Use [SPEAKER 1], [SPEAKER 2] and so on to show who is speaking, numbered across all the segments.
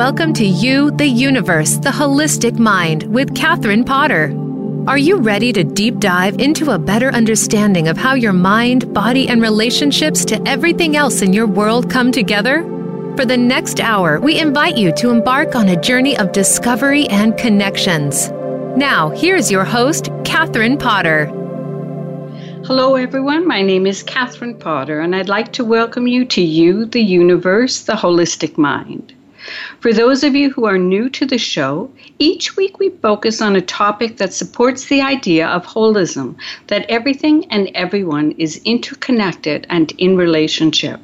[SPEAKER 1] Welcome to You, the Universe, the Holistic Mind with Catherine Potter. Are you ready to deep dive into a better understanding of how your mind, body, and relationships to everything else in your world come together? For the next hour, we invite you to embark on a journey of discovery and connections. Now, here's your host, Catherine Potter.
[SPEAKER 2] Hello, everyone. My name is Catherine Potter, and I'd like to welcome you to You, the Universe, the Holistic Mind. For those of you who are new to the show, each week we focus on a topic that supports the idea of holism, that everything and everyone is interconnected and in relationship.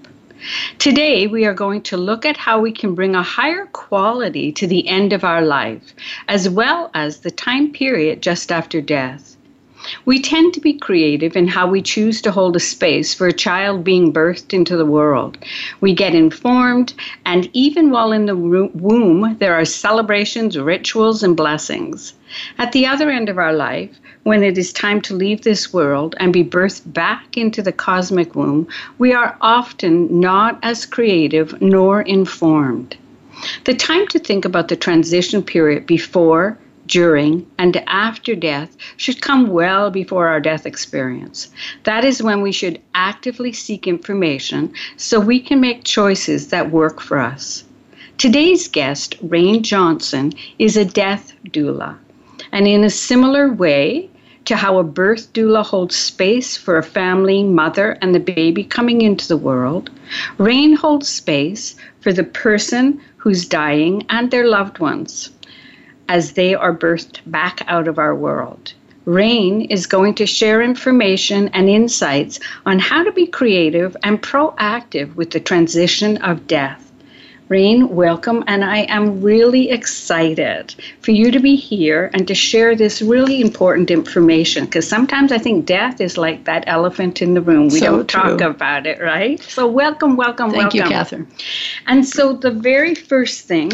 [SPEAKER 2] Today, we are going to look at how we can bring a higher quality to the end of our life, as well as the time period just after death. We tend to be creative in how we choose to hold a space for a child being birthed into the world. We get informed, and even while in the womb, there are celebrations, rituals, and blessings. At the other end of our life, when it is time to leave this world and be birthed back into the cosmic womb, we are often not as creative nor informed. The time to think about the transition period before, during, and after death should come well before our death experience. That is when we should actively seek information so we can make choices that work for us. Today's guest, Rayne Johnson, is a death doula. And in a similar way to how a birth doula holds space for a family, mother, and the baby coming into the world, Rayne holds space for the person who's dying and their loved ones as they are birthed back out of our world. Rayne is going to share information and insights on how to be creative and proactive with the transition of death. Rayne, welcome, and I am really excited for you to be here and to share this really important information because sometimes I think death is like that elephant in the room. We so don't true. talk about it, right? So, welcome, welcome,
[SPEAKER 3] Thank
[SPEAKER 2] welcome.
[SPEAKER 3] you, Catherine.
[SPEAKER 2] And so, the very first thing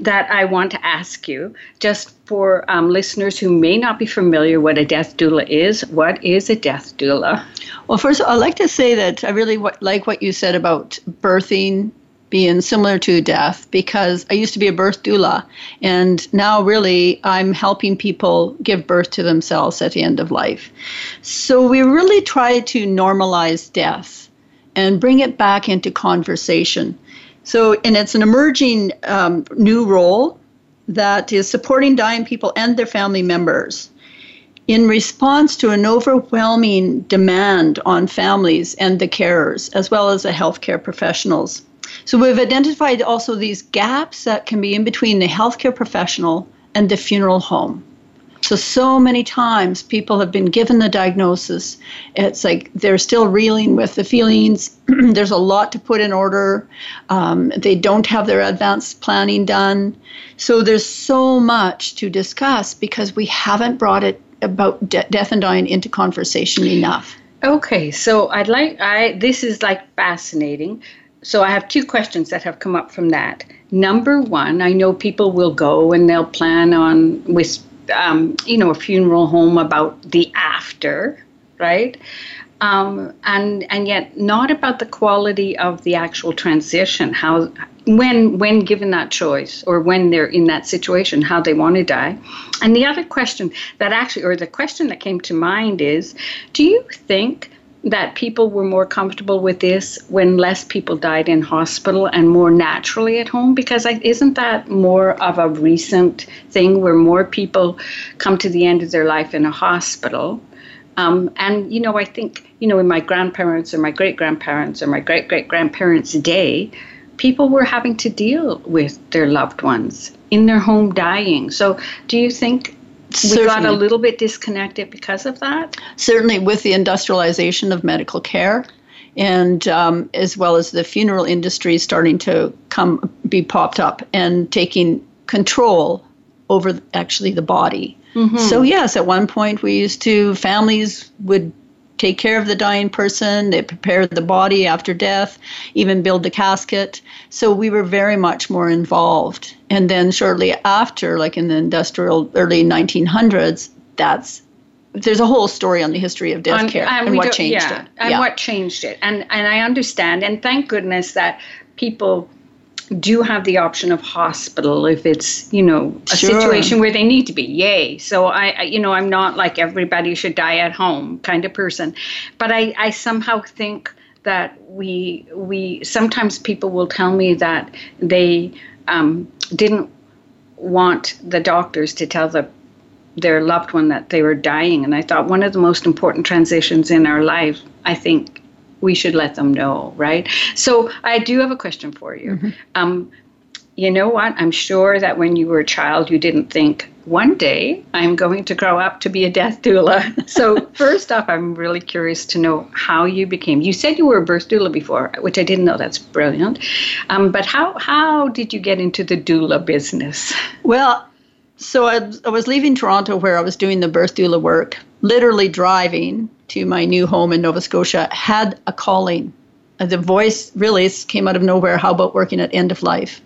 [SPEAKER 2] that I want to ask you, just for um, listeners who may not be familiar what a death doula is, what is a death doula?
[SPEAKER 3] Well, first, I'd like to say that I really like what you said about birthing being similar to death because I used to be a birth doula, and now really I'm helping people give birth to themselves at the end of life. So we really try to normalize death and bring it back into conversation. So, and it's an emerging um, new role that is supporting dying people and their family members in response to an overwhelming demand on families and the carers, as well as the healthcare professionals. So we've identified also these gaps that can be in between the healthcare professional and the funeral home. So, so many times people have been given the diagnosis. It's like they're still reeling with the feelings. There's a lot to put in order. Um, they don't have their advanced planning done. So, there's so much to discuss because we haven't brought it about de- death and dying into conversation enough.
[SPEAKER 2] Okay, so I'd like I this is like fascinating so I have two questions that have come up from that. Number one, I know people will go and they'll plan on with um, you know a funeral home about the after, right? Um, and and yet not about the quality of the actual transition. How when when given that choice or when they're in that situation, how they want to die. And the other question that actually, or the question that came to mind is, do you think that people were more comfortable with this when less people died in hospital and more naturally at home? Because isn't that more of a recent thing where more people come to the end of their life in a hospital? Um, and you know i think you know in my grandparents or my great grandparents or my great great grandparents day people were having to deal with their loved ones in their home dying. So do you think we got a little bit disconnected because of that.
[SPEAKER 3] Certainly, with the industrialization of medical care, and um, as well as the funeral industry starting to come be popped up and taking control over actually the body. Mm-hmm. So yes, at one point we used to families would take care of the dying person, they prepare the body after death, even build the casket. So we were very much more involved. And then shortly after, like in the industrial early 1900s, that's there's a whole story on the history of death on, care and, and what changed
[SPEAKER 2] yeah,
[SPEAKER 3] it.
[SPEAKER 2] And
[SPEAKER 3] yeah.
[SPEAKER 2] what changed it. And and I understand and thank goodness that people do have the option of hospital if it's you know a
[SPEAKER 3] Sure.
[SPEAKER 2] situation where they need to be. Yay. So I, I you know i'm not like everybody should die at home kind of person. But i i somehow think that we we sometimes people will tell me that they um, didn't want the doctors to tell the their loved one that they were dying. And i thought one of the most important transitions in our life i think we should let them know right? So i do have a question for you. Um, you know what? I'm sure that when you were a child you didn't think one day i'm going to grow up to be a death doula. So first off i'm really curious to know how you became you said you were a birth doula before which i didn't know that's brilliant. Um, but how how did you get into the doula business?
[SPEAKER 3] Well, so I, I was leaving Toronto where I was doing the birth doula work, literally driving to my new home in Nova Scotia, had a calling. Uh, The voice really came out of nowhere. How about working at end of life?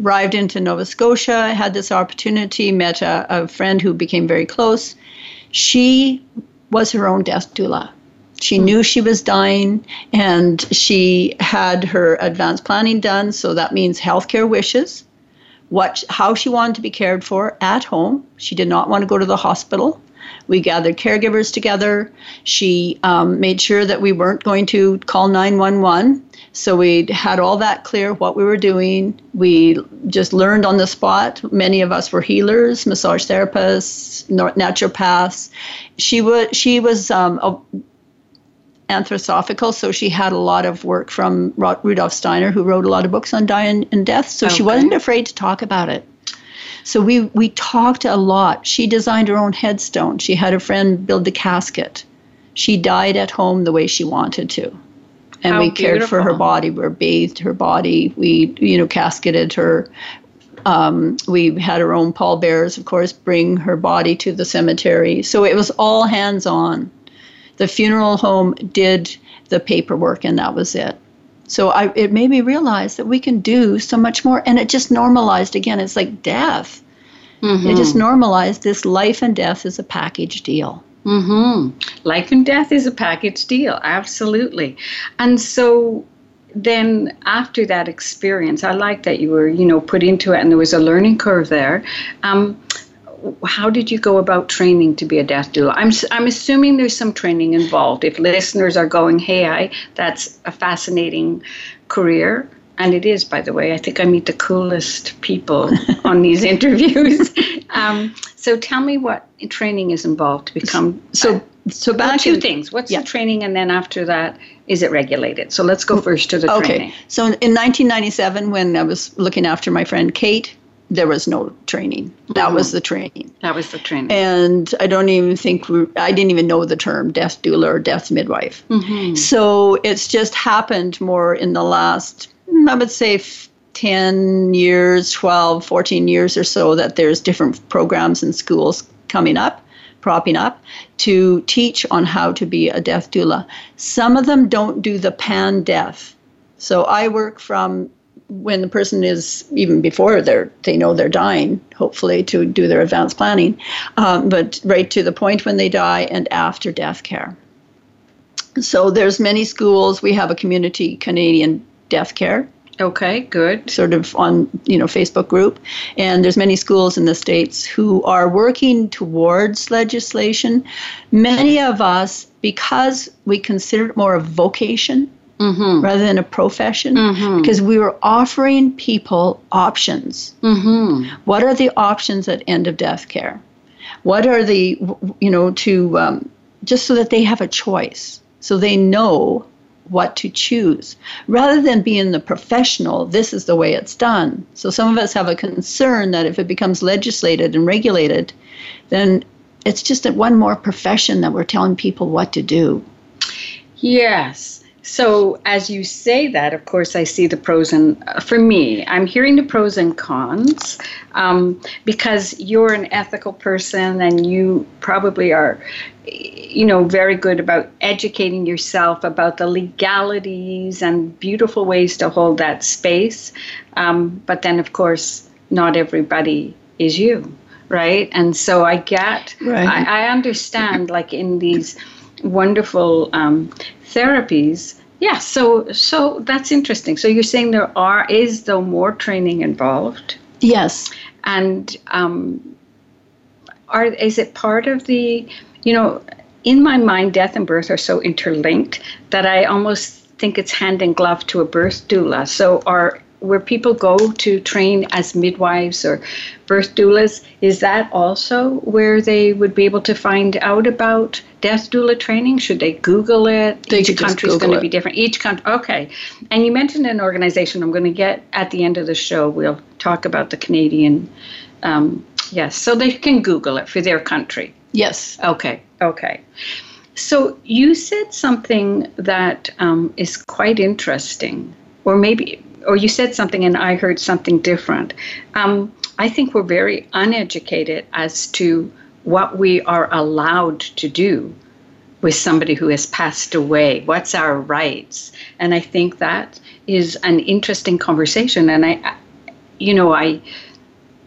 [SPEAKER 3] Arrived into Nova Scotia, had this opportunity, met a, a friend who became very close. She was her own death doula. She knew she was dying and she had her advanced planning done. So that means healthcare wishes what how she wanted to be cared for at home. She did not want to go to the hospital. We gathered caregivers together. She um, made sure that we weren't going to call 911. So we had all that clear what we were doing. We just learned on the spot. Many of us were healers, massage therapists, naturopaths. She was she was um, a, anthroposophical, so she had a lot of work from Rudolf Steiner, who wrote a lot of books on dying and death. So she wasn't afraid to talk about it. So we we talked a lot. She designed her own headstone. She had a friend build the casket. She died at home the way she wanted to. And
[SPEAKER 2] How
[SPEAKER 3] we cared for her body. We bathed her body. We, you know, casketed her. Um, we had our own pallbearers, of course, bring her body to the cemetery. So it was all hands on. The funeral home did the paperwork, and that was it. So I, it made me realize that we can do so much more, and it just normalized again. It's like death. It just normalized this life and death is a package deal.
[SPEAKER 2] Mm-hmm. Life and death is a package deal, absolutely. And so then after that experience, I like that you were, you know, put into it and there was a learning curve there. Um, how did you go about training to be a death doula? I'm, I'm assuming there's some training involved. If listeners are going, hey, I, that's a fascinating career. And it is, by the way. I think I meet the coolest people on these interviews. Um, so tell me what training is involved to become.
[SPEAKER 3] So, so
[SPEAKER 2] Well, two
[SPEAKER 3] in,
[SPEAKER 2] things. What's
[SPEAKER 3] yeah.
[SPEAKER 2] the training, and then after that, is it regulated? So let's go first to the
[SPEAKER 3] Okay.
[SPEAKER 2] training.
[SPEAKER 3] So in 1997, when I was looking after my friend Kate, there was no training. That was the training.
[SPEAKER 2] That was the training.
[SPEAKER 3] And I don't even think we, I didn't even know the term death doula or death midwife.
[SPEAKER 2] Mhm.
[SPEAKER 3] So it's just happened more in the last, I would say, 10 years, 12, 14 years or so that there's different programs in schools coming up, propping up to teach on how to be a death doula. Some of them don't do the pan death. So I work from when the person is even before they're they know they're dying hopefully to do their advanced planning um, but right to the point when they die and after death care so there's many schools. We have a community Canadian death care
[SPEAKER 2] Okay, good.
[SPEAKER 3] sort of on you know Facebook group, and there's many schools in the states who are working towards legislation. Many of us, because we consider it more a vocation
[SPEAKER 2] Mm-hmm.
[SPEAKER 3] rather than a profession,
[SPEAKER 2] Mhm.
[SPEAKER 3] because we were offering people options.
[SPEAKER 2] Mm-hmm.
[SPEAKER 3] What are the options at end of death care? What are the, you know, to um, just so that they have a choice, so they know what to choose, rather than being the professional, this is the way it's done. So some of us have a concern that if it becomes legislated and regulated, then it's just that one more profession that we're telling people what to do.
[SPEAKER 2] Yes. So as you say that, of course, I see the pros and uh, for me, I'm hearing the pros and cons um, because you're an ethical person and you probably are, you know, very good about educating yourself about the legalities and beautiful ways to hold that space. Um, but then, of course, not everybody is you, right? And so I get,
[SPEAKER 3] Right.
[SPEAKER 2] I, I understand, like in these wonderful um, therapies Yeah, so so that's interesting. So you're saying there are is though more training involved?
[SPEAKER 3] Yes.
[SPEAKER 2] And um, are is it part of the you know in my mind death and birth are so interlinked that I almost think it's hand in glove to a birth doula. So are where people go to train as midwives or birth doulas, is that also where they would be able to find out about death doula training? Should they Google it?
[SPEAKER 3] They
[SPEAKER 2] Each country is going to be different. Each country, okay. And you mentioned an organization. I'm going to get at the end of the show. We'll talk about the Canadian. Um, yes, so they can Google it for their country.
[SPEAKER 3] Yes.
[SPEAKER 2] Okay. Okay. So you said something that um, is quite interesting, or maybe or you said something and I heard something different. Um, I think we're very uneducated as to what we are allowed to do with somebody who has passed away. What's our rights? And I think that is an interesting conversation. And I, you know, I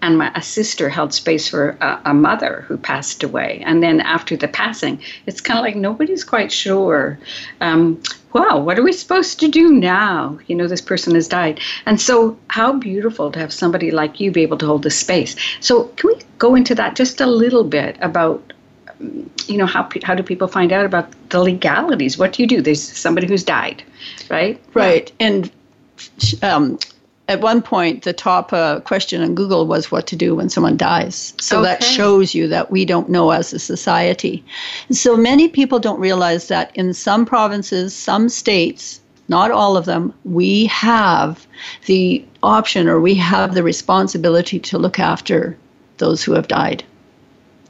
[SPEAKER 2] and my sister held space for a, a, mother who passed away. And then after the passing, it's kind of like nobody's quite sure. Um, wow, what are we supposed to do now? You know, this person has died. And so, how beautiful to have somebody like you be able to hold this space. So, can we go into that just a little bit about? You know how how do people find out about the legalities? What do you do? There's somebody who's died, right?
[SPEAKER 3] Right, and um, at one point, the top uh, question on Google was what to do when someone dies. So okay. that shows you that we don't know as a society. And so many people don't realize that in some provinces, some states, not all of them, we have the option or we have the responsibility to look after those who have died.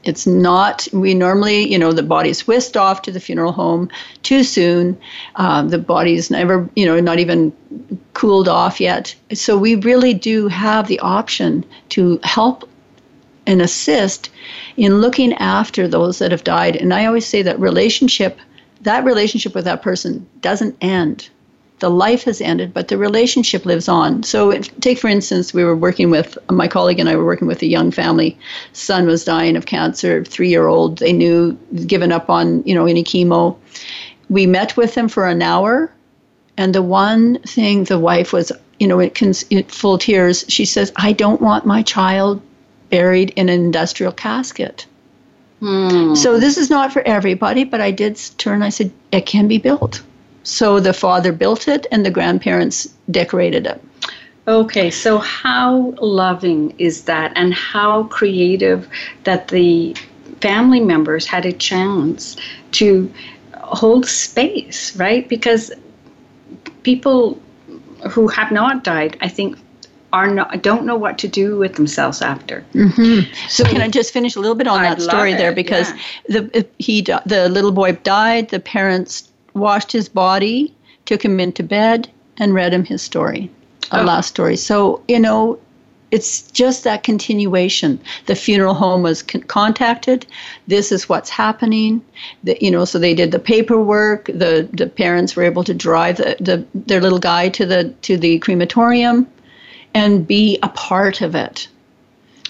[SPEAKER 3] It's not, we normally, you know, the body's whisked off to the funeral home too soon. Um, the body's never, you know, not even cooled off yet. So we really do have the option to help and assist in looking after those that have died. And I always say that relationship, that relationship with that person doesn't end the life has ended, but the relationship lives on. So, if, take for instance, we were working with my colleague and I were working with a young family. Son was dying of cancer, three year old. They knew given up on you know any chemo. We met with them for an hour, and the one thing the wife was you know it, it full tears. She says, "I don't want my child buried in an industrial casket." Hmm. So this is not for everybody, but I did turn. I said it can be built. So the father built it and the grandparents decorated it.
[SPEAKER 2] Okay, so how loving is that, and how creative that the family members had a chance to hold space, right? Because people who have not died, I think, are not don't know what to do with themselves after.
[SPEAKER 3] Mm-hmm. So, can I just finish a little bit on I'd that story there? Because yeah. the he the little boy died. The parents washed his body, took him into bed, and read him his story, a oh. last story. So, you know, it's just that continuation. The funeral home was con- contacted. This is what's happening. The, you know, so they did the paperwork. The the parents were able to drive the, the their little guy to the to the crematorium, and be a part of it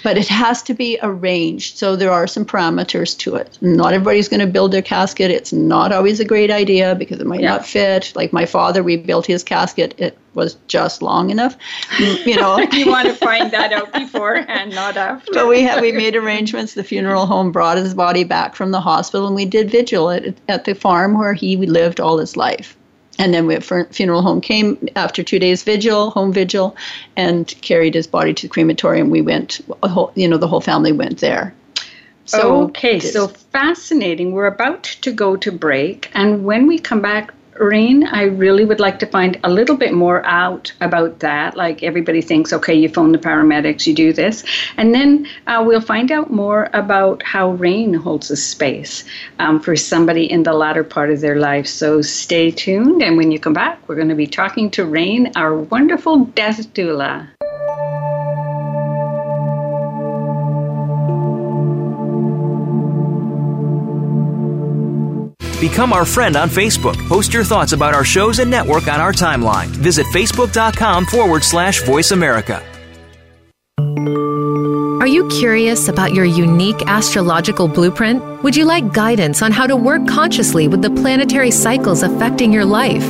[SPEAKER 3] but it has to be arranged. So there are some parameters to it. Not everybody's going to build their casket. It's not always a great idea because it might yeah. not fit. Like my father, we built his casket. It was just long enough. You know,
[SPEAKER 2] you want to find that out beforehand, not after.
[SPEAKER 3] But we had we made arrangements. The funeral home brought his body back from the hospital, and we did vigil at, at the farm where he lived all his life. And then we funeral home came after two days vigil, home vigil, and carried his body to the crematorium. We went, whole, you know, the whole family went there.
[SPEAKER 2] So okay, so fascinating. We're about to go to break, and when we come back, Rayne, I really would like to find a little bit more out about that. Like everybody thinks, okay, you phone the paramedics, you do this. And then uh, we'll find out more about how Rayne holds a space um, for somebody in the latter part of their life. So stay tuned. And when you come back, we're going to be talking to Rayne, our wonderful death doula.
[SPEAKER 4] Become our friend on Facebook. Post your thoughts about our shows and network on our timeline. Visit facebook.com forward slash voice America.
[SPEAKER 1] Are you curious about your unique astrological blueprint? Would you like guidance on how to work consciously with the planetary cycles affecting your life?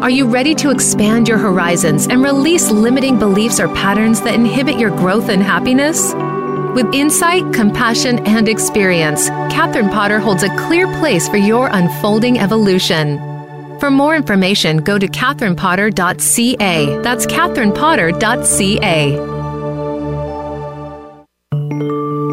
[SPEAKER 1] Are you ready to expand your horizons and release limiting beliefs or patterns that inhibit your growth and happiness? With insight, compassion, and experience, Catherine Potter holds a clear place for your unfolding evolution. For more information, go to catherinepotter.ca. That's catherinepotter.ca.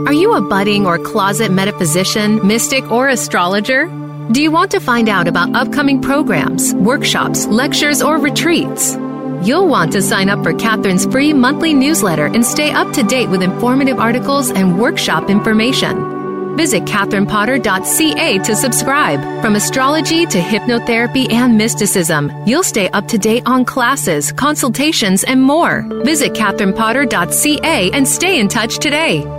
[SPEAKER 1] Are you a budding or closet metaphysician, mystic, or astrologer? Do you want to find out about upcoming programs, workshops, lectures, or retreats? You'll want to sign up for Catherine's free monthly newsletter and stay up to date with informative articles and workshop information. Visit catherinepotter.ca to subscribe. From astrology to hypnotherapy and mysticism, you'll stay up to date on classes, consultations, and more. Visit catherinepotter.ca and stay in touch today.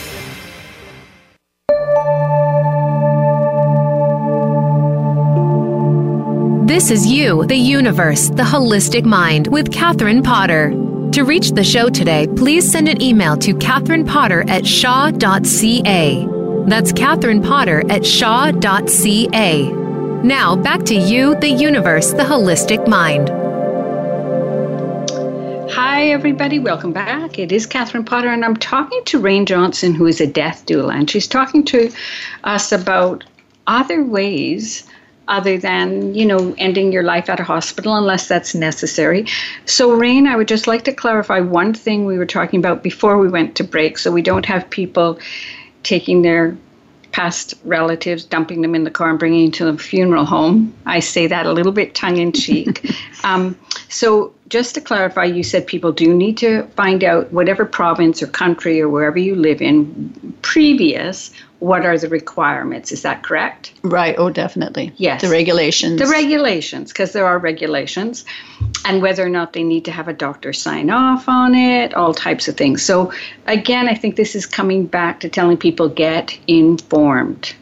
[SPEAKER 1] This is You, the Universe, the Holistic Mind with Catherine Potter. To reach the show today, please send an email to Catherine Potter at shaw.ca. That's Catherine Potter at shaw.ca. Now, back to You, the Universe, the Holistic Mind.
[SPEAKER 2] Hi, everybody. Welcome back. It is Catherine Potter, and I'm talking to Rayne Johnson, who is a death doula, and she's talking to us about other ways other than, you know, ending your life at a hospital unless that's necessary. So, Rayne, I would just like to clarify one thing we were talking about before we went to break so we don't have people taking their past relatives, dumping them in the car and bringing them to the funeral home. I say that a little bit tongue in cheek. um, so, just to clarify, you said people do need to find out whatever province or country or wherever you live in previous what are the requirements. Is that correct?
[SPEAKER 3] Right. Oh, definitely.
[SPEAKER 2] Yes.
[SPEAKER 3] The regulations.
[SPEAKER 2] The regulations, because there are regulations, and whether or not they need to have a doctor sign off on it, all types of things. So, again, I think this is coming back to telling people get informed.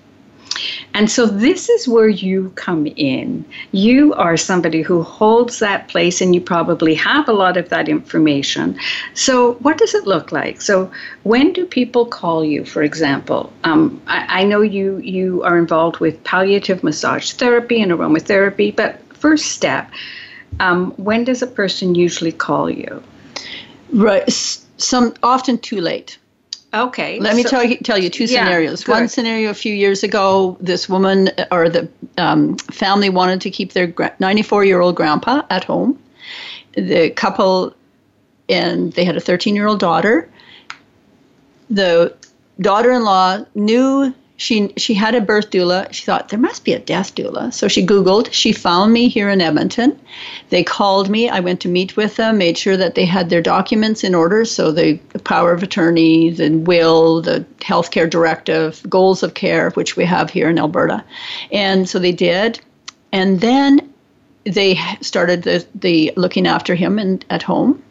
[SPEAKER 2] And so this is where you come in. You are somebody who holds that place and you probably have a lot of that information. So, what does it look like? So, when do people call you, for example? Um, I, I know you, you are involved with palliative massage therapy and aromatherapy, but first step, um, when does a person usually call you?
[SPEAKER 3] Right. Some often too late.
[SPEAKER 2] Okay.
[SPEAKER 3] Let me tell you tell you two
[SPEAKER 2] Yeah,
[SPEAKER 3] scenarios.
[SPEAKER 2] good.
[SPEAKER 3] One scenario a few years ago, this woman or the um, family wanted to keep their 94 year old grandpa at home. The couple and they had a 13 year old daughter. The daughter in law knew she she had a birth doula. She thought there must be a death doula. So she Googled. She found me here in Edmonton. They called me. I went to meet with them, made sure that they had their documents in order. So the, power of attorney, the will, the healthcare directive, goals of care, which we have here in Alberta. And so they did. And then they started the, the looking after him and at home.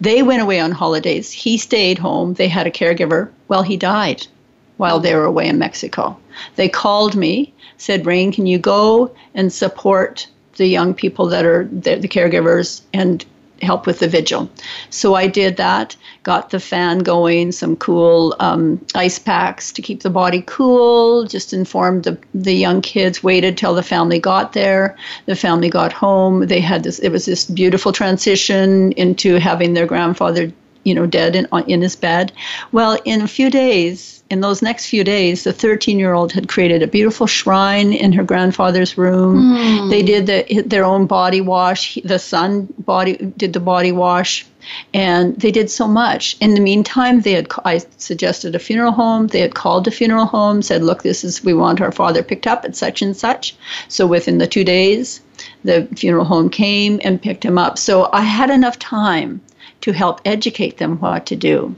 [SPEAKER 3] They went away on holidays. He stayed home. They had a caregiver. Well, he died while they were away in Mexico. They called me, said, Rayne, can you go and support the young people that are the, the caregivers and help with the vigil? So I did that, got the fan going, some cool um, ice packs to keep the body cool, just informed the, the young kids, waited till the family got there. The family got home. They had this, it was this beautiful transition into having their grandfather you know, dead in, uh, in his bed. Well, in a few days, in those next few days, the 13 year old had created a beautiful shrine in her grandfather's room. Hmm. They did the, their own body wash. He- The son body did the body wash. And they did so much. In the meantime, they had I suggested a funeral home. They had called the funeral home, said, "Look, this is we want our father picked up at such and such." So within the two days, the funeral home came and picked him up. So I had enough time to help educate them what to do.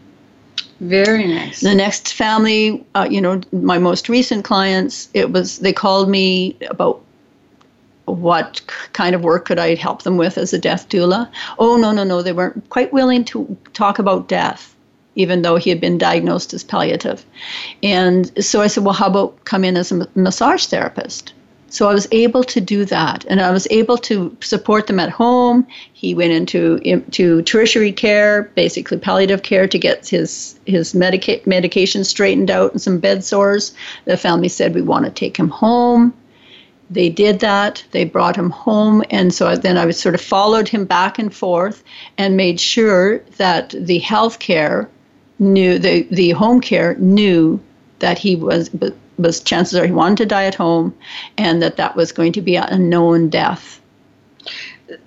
[SPEAKER 2] Very nice.
[SPEAKER 3] The next family, uh, you know, my most recent clients, it was they called me about what kind of work could I help them with as a death doula? Oh, no, no, no. They weren't quite willing to talk about death, even though he had been diagnosed as palliative. And so I said, well, how about come in as a massage therapist? So I was able to do that, and I was able to support them at home. He went into to tertiary care, basically palliative care, to get his his medica- medication straightened out and some bed sores. The family said we want to take him home. They did that. They brought him home, and so then I was sort of followed him back and forth and made sure that the health care knew the the home care knew that he was was chances are he wanted to die at home, and that that was going to be a known death.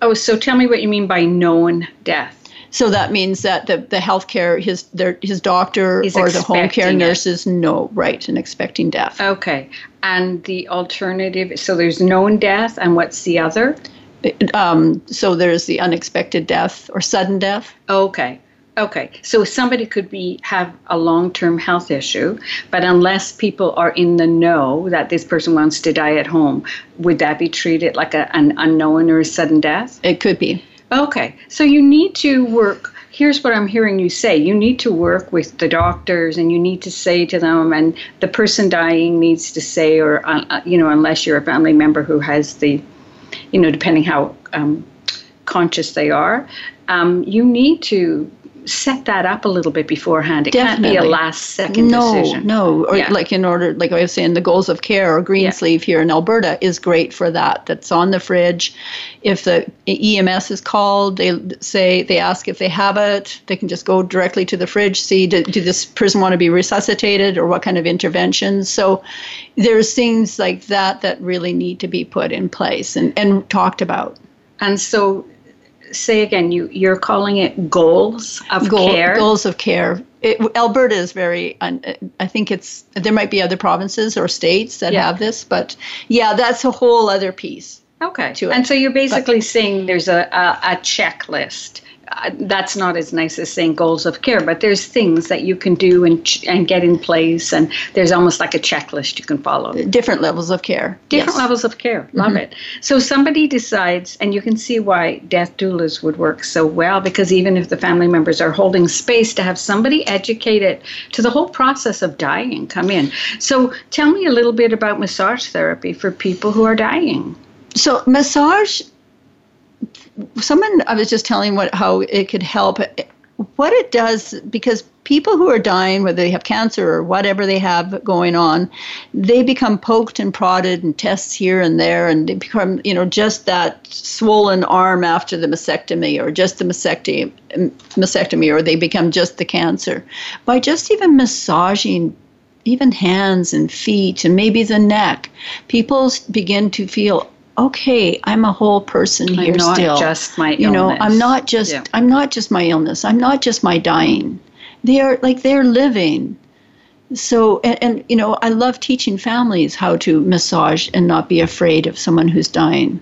[SPEAKER 2] Oh, so tell me what you mean by known death.
[SPEAKER 3] So that means that the, the healthcare, his their, his doctor
[SPEAKER 2] He's
[SPEAKER 3] or the home care
[SPEAKER 2] it.
[SPEAKER 3] nurses know, right, and expecting death.
[SPEAKER 2] Okay. And the alternative, so there's known death, and what's the other?
[SPEAKER 3] Um, so there's the unexpected death or sudden death.
[SPEAKER 2] Okay. Okay. So somebody could be have a long-term health issue, but unless people are in the know that this person wants to die at home, would that be treated like a, an unknown or a sudden death?
[SPEAKER 3] It could be.
[SPEAKER 2] Okay. So you need to work here's what I'm hearing you say. You need to work with the doctors and you need to say to them, and the person dying needs to say, or, uh, uh, you know, unless you're a family member who has the, you know, depending how um, conscious they are, um, you need to set that up a little bit beforehand. It can't be a last second
[SPEAKER 3] no,
[SPEAKER 2] decision.
[SPEAKER 3] no. Or
[SPEAKER 2] Yeah.
[SPEAKER 3] like in order, like I was saying, the goals of care or green
[SPEAKER 2] Yeah.
[SPEAKER 3] sleeve here in Alberta is great for that. That's on the fridge. If the EMS is called, they say they ask if they have it. They can just go directly to the fridge, see do, do this person want to be resuscitated or what kind of interventions. So there's things like that that really need to be put in place and, and talked about.
[SPEAKER 2] And so, say again, you you're calling it goals of
[SPEAKER 3] Goal-
[SPEAKER 2] care.
[SPEAKER 3] Goals of care. It, Alberta is very. I think it's there might be other provinces or states that
[SPEAKER 2] Yeah.
[SPEAKER 3] have this, but yeah, that's a whole other piece.
[SPEAKER 2] Okay.
[SPEAKER 3] to it.
[SPEAKER 2] And so you're basically saying there's a, a, a checklist. That's not as nice as saying goals of care, but there's things that you can do and, ch- and get in place, and there's almost like a checklist you can follow.
[SPEAKER 3] Different levels of care.
[SPEAKER 2] Different
[SPEAKER 3] Yes.
[SPEAKER 2] levels of care. Love mm-hmm. it. So somebody decides, and you can see why death doulas would work so well because even if the family members are holding space to have somebody educated to the whole process of dying come in. So tell me a little bit about massage therapy for people who are dying.
[SPEAKER 3] So massage. Someone I was just telling what how it could help. What it does because people who are dying, whether they have cancer or whatever they have going on, they become poked and prodded and tests here and there, and they become you know just that swollen arm after the mastectomy or just the mastectomy, mastectomy, or they become just the cancer. By just even massaging even hands and feet and maybe the neck, people begin to feel, okay, I'm a whole person
[SPEAKER 2] I'm
[SPEAKER 3] here
[SPEAKER 2] not
[SPEAKER 3] still.
[SPEAKER 2] just my
[SPEAKER 3] you know, I'm not just
[SPEAKER 2] Yeah.
[SPEAKER 3] I'm not just my illness. I'm not just my dying. They are like they're living. So and, and you know, I love teaching families how to massage and not be afraid of someone who's dying.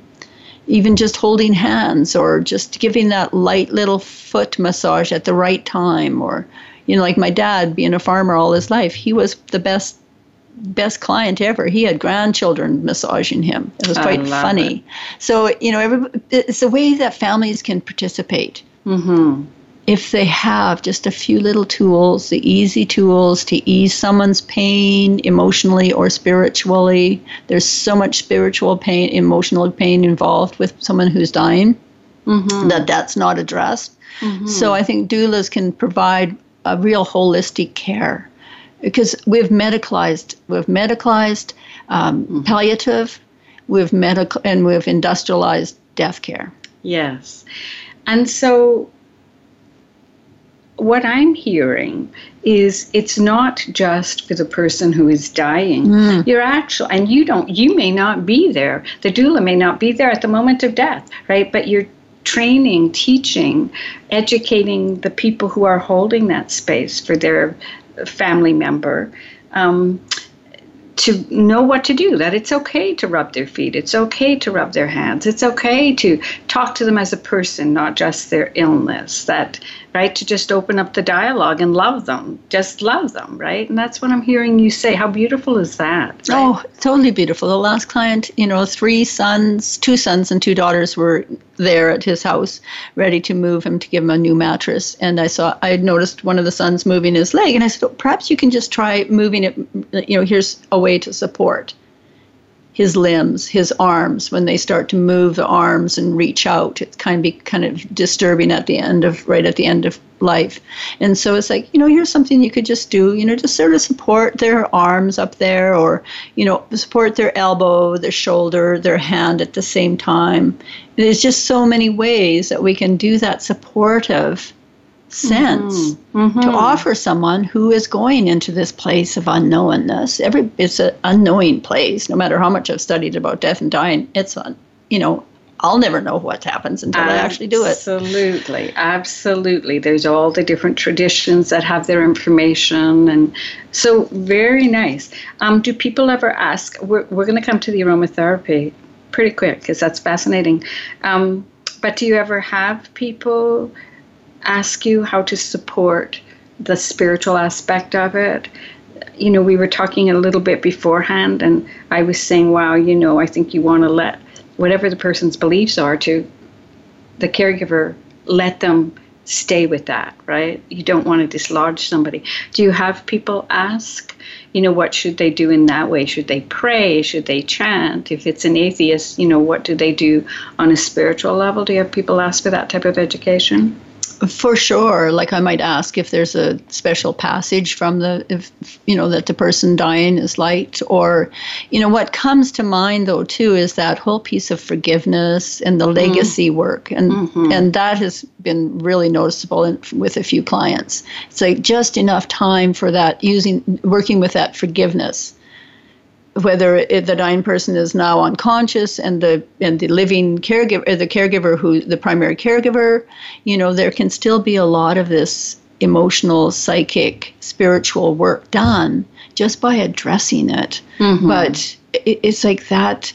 [SPEAKER 3] Even just holding hands or just giving that light little foot massage at the right time or you know, like my dad being a farmer all his life, he was the best best client ever. He had grandchildren massaging him. It was quite funny. So, you know, every, it's a way that families can participate
[SPEAKER 2] Mm-hmm.
[SPEAKER 3] if they have just a few little tools, the easy tools to ease someone's pain emotionally or spiritually. There's so much spiritual pain, emotional pain involved with someone who's dying
[SPEAKER 2] Mm-hmm.
[SPEAKER 3] that that's not addressed. So I think doulas can provide a real holistic care because we've medicalized, we've medicalized um, palliative, we've medical, and we've industrialized death care.
[SPEAKER 2] Yes. And so what I'm hearing is it's not just for the person who is dying.
[SPEAKER 3] Mm.
[SPEAKER 2] You're actually, and you don't, you may not be there. The doula may not be there at the moment of death, right? But you're training, teaching, educating the people who are holding that space for their family member. Um, to know what to do, that it's okay to rub their feet, it's okay to rub their hands, it's okay to talk to them as a person, not just their illness, that right? To just open up the dialogue and love them, just love them, right? And that's what I'm hearing you say. How beautiful is that?
[SPEAKER 3] Right? Oh, totally beautiful. The last client, you know, three sons, two sons and two daughters were there at his house, ready to move him to give him a new mattress. And I saw, I had noticed one of the sons moving his leg, and I said, oh, perhaps you can just try moving it. You know, here's a way to support his limbs, his arms, when they start to move the arms and reach out, it kind of be kind of disturbing at the end of right at the end of life. And so it's like, you know, here's something you could just do, you know, just sort of support their arms up there or, you know, support their elbow, their shoulder, their hand at the same time. There's just so many ways that we can do that supportive sense mm-hmm. Mm-hmm. to offer someone who is going into this place of unknownness. Every it's an unknowing place. No matter how much I've studied about death and dying, it's on. You know, I'll never know what happens until absolutely, I actually do it.
[SPEAKER 2] Absolutely, absolutely. There's all the different traditions that have their information, and so very nice. Um, do people ever ask? We're we're going to come to the aromatherapy pretty quick because that's fascinating. Um, but do you ever have people? Ask you how to support the spiritual aspect of it. You know, we were talking a little bit beforehand, and I was saying, wow, you know, I think you want to let whatever the person's beliefs are to the caregiver, let them stay with that, right? You don't want to dislodge somebody. Do you have people ask, you know, what should they do in that way? Should they pray? Should they chant? If it's an atheist, you know, what do they do on a spiritual level? Do you have people ask for that type of education?
[SPEAKER 3] For sure. Like I might ask if there's a special passage from the, if, you know, that the person dying is liked. Or, you know, what comes to mind though, too, is that whole piece of forgiveness and the mm-hmm. legacy mm. work. And, mm-hmm. and that has been really noticeable in, with a few clients. It's like just enough time for that, using, working with that forgiveness whether it, the dying person is now unconscious and the and the living caregiver the caregiver who the primary caregiver you know there can still be a lot of this emotional psychic spiritual work done just by addressing it mm-hmm. but it, it's like that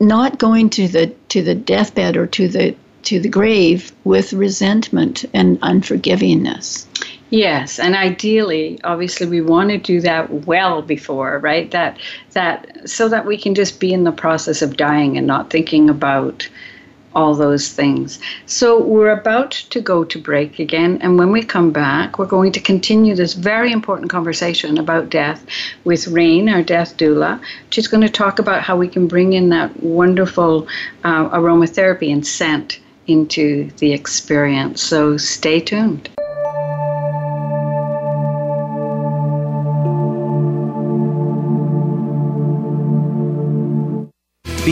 [SPEAKER 3] not going to the to the deathbed or to the to the grave with resentment and unforgivingness
[SPEAKER 2] Yes, and ideally, obviously, we want to do that well before, right? That that so that we can just be in the process of dying and not thinking about all those things. So we're about to go to break again, and when we come back, we're going to continue this very important conversation about death with Rayne, our death doula. She's going to talk about how we can bring in that wonderful uh, aromatherapy and scent into the experience. So stay tuned.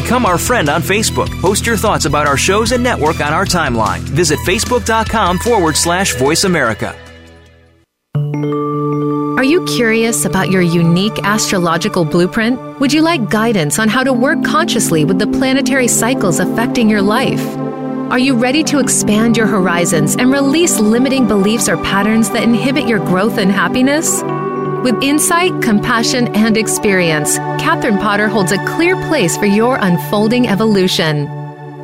[SPEAKER 4] Become our friend on Facebook. Post your thoughts about our shows and network on our timeline. Visit facebook.com forward slash voice America.
[SPEAKER 1] Are you curious about your unique astrological blueprint? Would you like guidance on how to work consciously with the planetary cycles affecting your life? Are you ready to expand your horizons and release limiting beliefs or patterns that inhibit your growth and happiness? With insight, compassion, and experience, Catherine Potter holds a clear place for your unfolding evolution.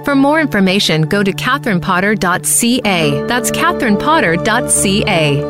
[SPEAKER 1] For more information, go to catherinepotter.ca. That's catherinepotter.ca.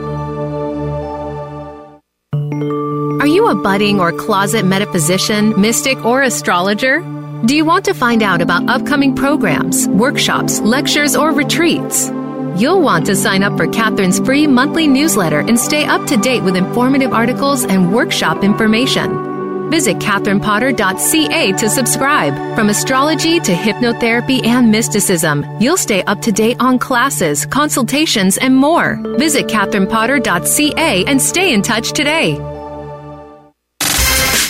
[SPEAKER 1] Are you a budding or closet metaphysician, mystic, or astrologer? Do you want to find out about upcoming programs, workshops, lectures, or retreats? You'll want to sign up for Catherine's free monthly newsletter and stay up to date with informative articles and workshop information. Visit catherinepotter.ca to subscribe. From astrology to hypnotherapy and mysticism, you'll stay up to date on classes, consultations, and more. Visit catherinepotter.ca and stay in touch today.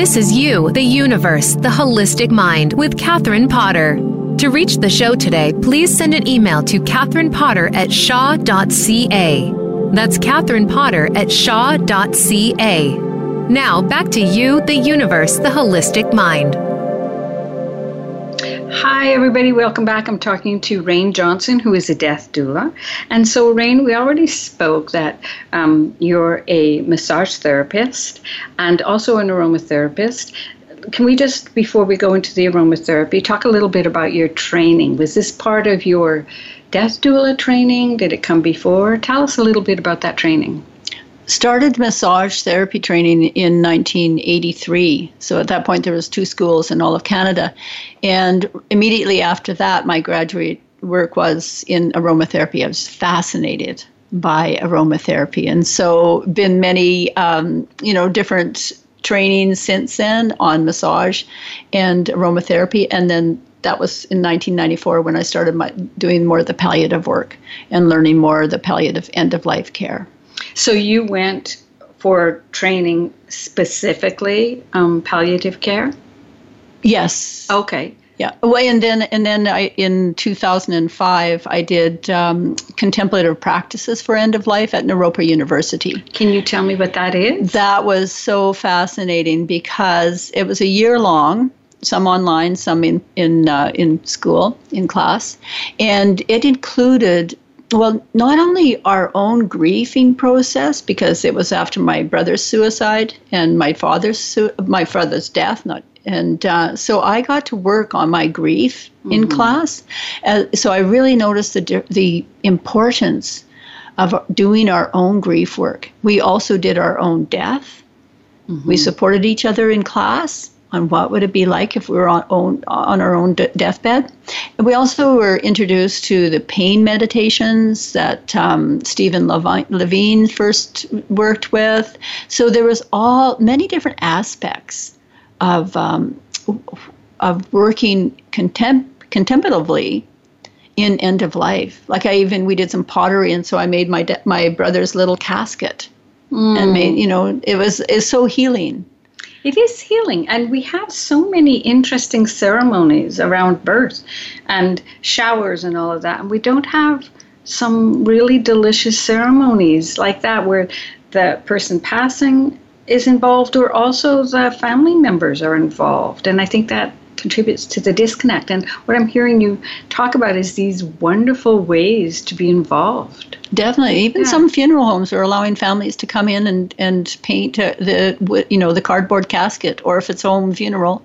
[SPEAKER 1] This is You, the Universe, the Holistic Mind with Catherine Potter. To reach the show today, please send an email to Catherine Potter at shaw.ca. That's Catherine Potter at shaw.ca. Now, back to you, the universe, the holistic mind.
[SPEAKER 2] Hi, everybody. Welcome back. I'm talking to Rayne Johnson, who is a death doula. And so, Rayne, we already spoke that um, you're a massage therapist and also an aromatherapist can we just, before we go into the aromatherapy, talk a little bit about your training? Was this part of your death doula training? Did it come before? Tell us a little bit about that training.
[SPEAKER 3] Started massage therapy training in 1983. So at that point, there was two schools in all of Canada, and immediately after that, my graduate work was in aromatherapy. I was fascinated by aromatherapy, and so been many, um, you know, different training since then on massage and aromatherapy. And then that was in 1994 when I started my, doing more of the palliative work and learning more of the palliative end of life care.
[SPEAKER 2] So you went for training specifically um, palliative care?
[SPEAKER 3] Yes.
[SPEAKER 2] Okay.
[SPEAKER 3] Yeah. Well, and then and then I in 2005 I did um, contemplative practices for end of life at Naropa University.
[SPEAKER 2] Can you tell me what that is?
[SPEAKER 3] That was so fascinating because it was a year long. Some online, some in in uh, in school in class, and it included well, not only our own grieving process because it was after my brother's suicide and my father's su- my father's death, not and uh, so I got to work on my grief mm-hmm. in class. Uh, so I really noticed the the importance of doing our own grief work. We also did our own death. Mm-hmm. We supported each other in class on what would it be like if we were on, own, on our own deathbed. And we also were introduced to the pain meditations that um, Stephen Levine first worked with. So there was all many different aspects of um, of working contem- contemplatively in end of life. Like I even we did some pottery, and so I made my de- my brother's little casket, mm. and made you know it was it's so healing.
[SPEAKER 2] It is healing, and we have so many interesting ceremonies around birth and showers and all of that, and we don't have some really delicious ceremonies like that where the person passing is involved or also the family members are involved. And I think that contributes to the disconnect. And what I'm hearing you talk about is these wonderful ways to be involved.
[SPEAKER 3] Definitely, even yeah. some funeral homes are allowing families to come in and and paint uh, the you know the cardboard casket, or if it's home funeral,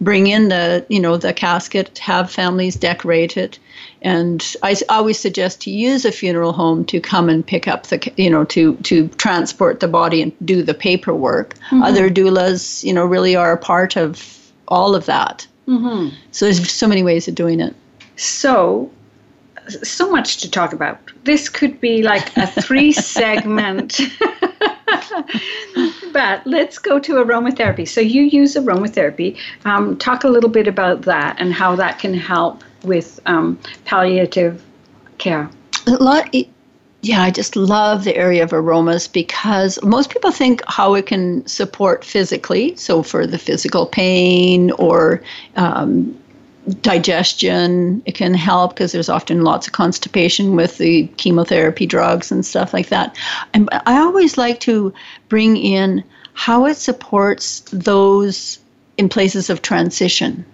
[SPEAKER 3] bring in the you know the casket, have families decorate it, and I always suggest to use a funeral home to come and pick up the you know to to transport the body and do the paperwork. Mm-hmm. Other doulas you know really are a part of all of that. Mm-hmm. So there's so many ways of doing it.
[SPEAKER 2] So so much to talk about. This could be like a three segment. but let's go to aromatherapy. So you use aromatherapy. Um, talk a little bit about that and how that can help with um, palliative care.
[SPEAKER 3] A lot. Yeah, I just love the area of aromas because most people think how it can support physically. So for the physical pain or um, digestion. It can help because there's often lots of constipation with the chemotherapy drugs and stuff like that. And I always like to bring in how it supports those in places of transition.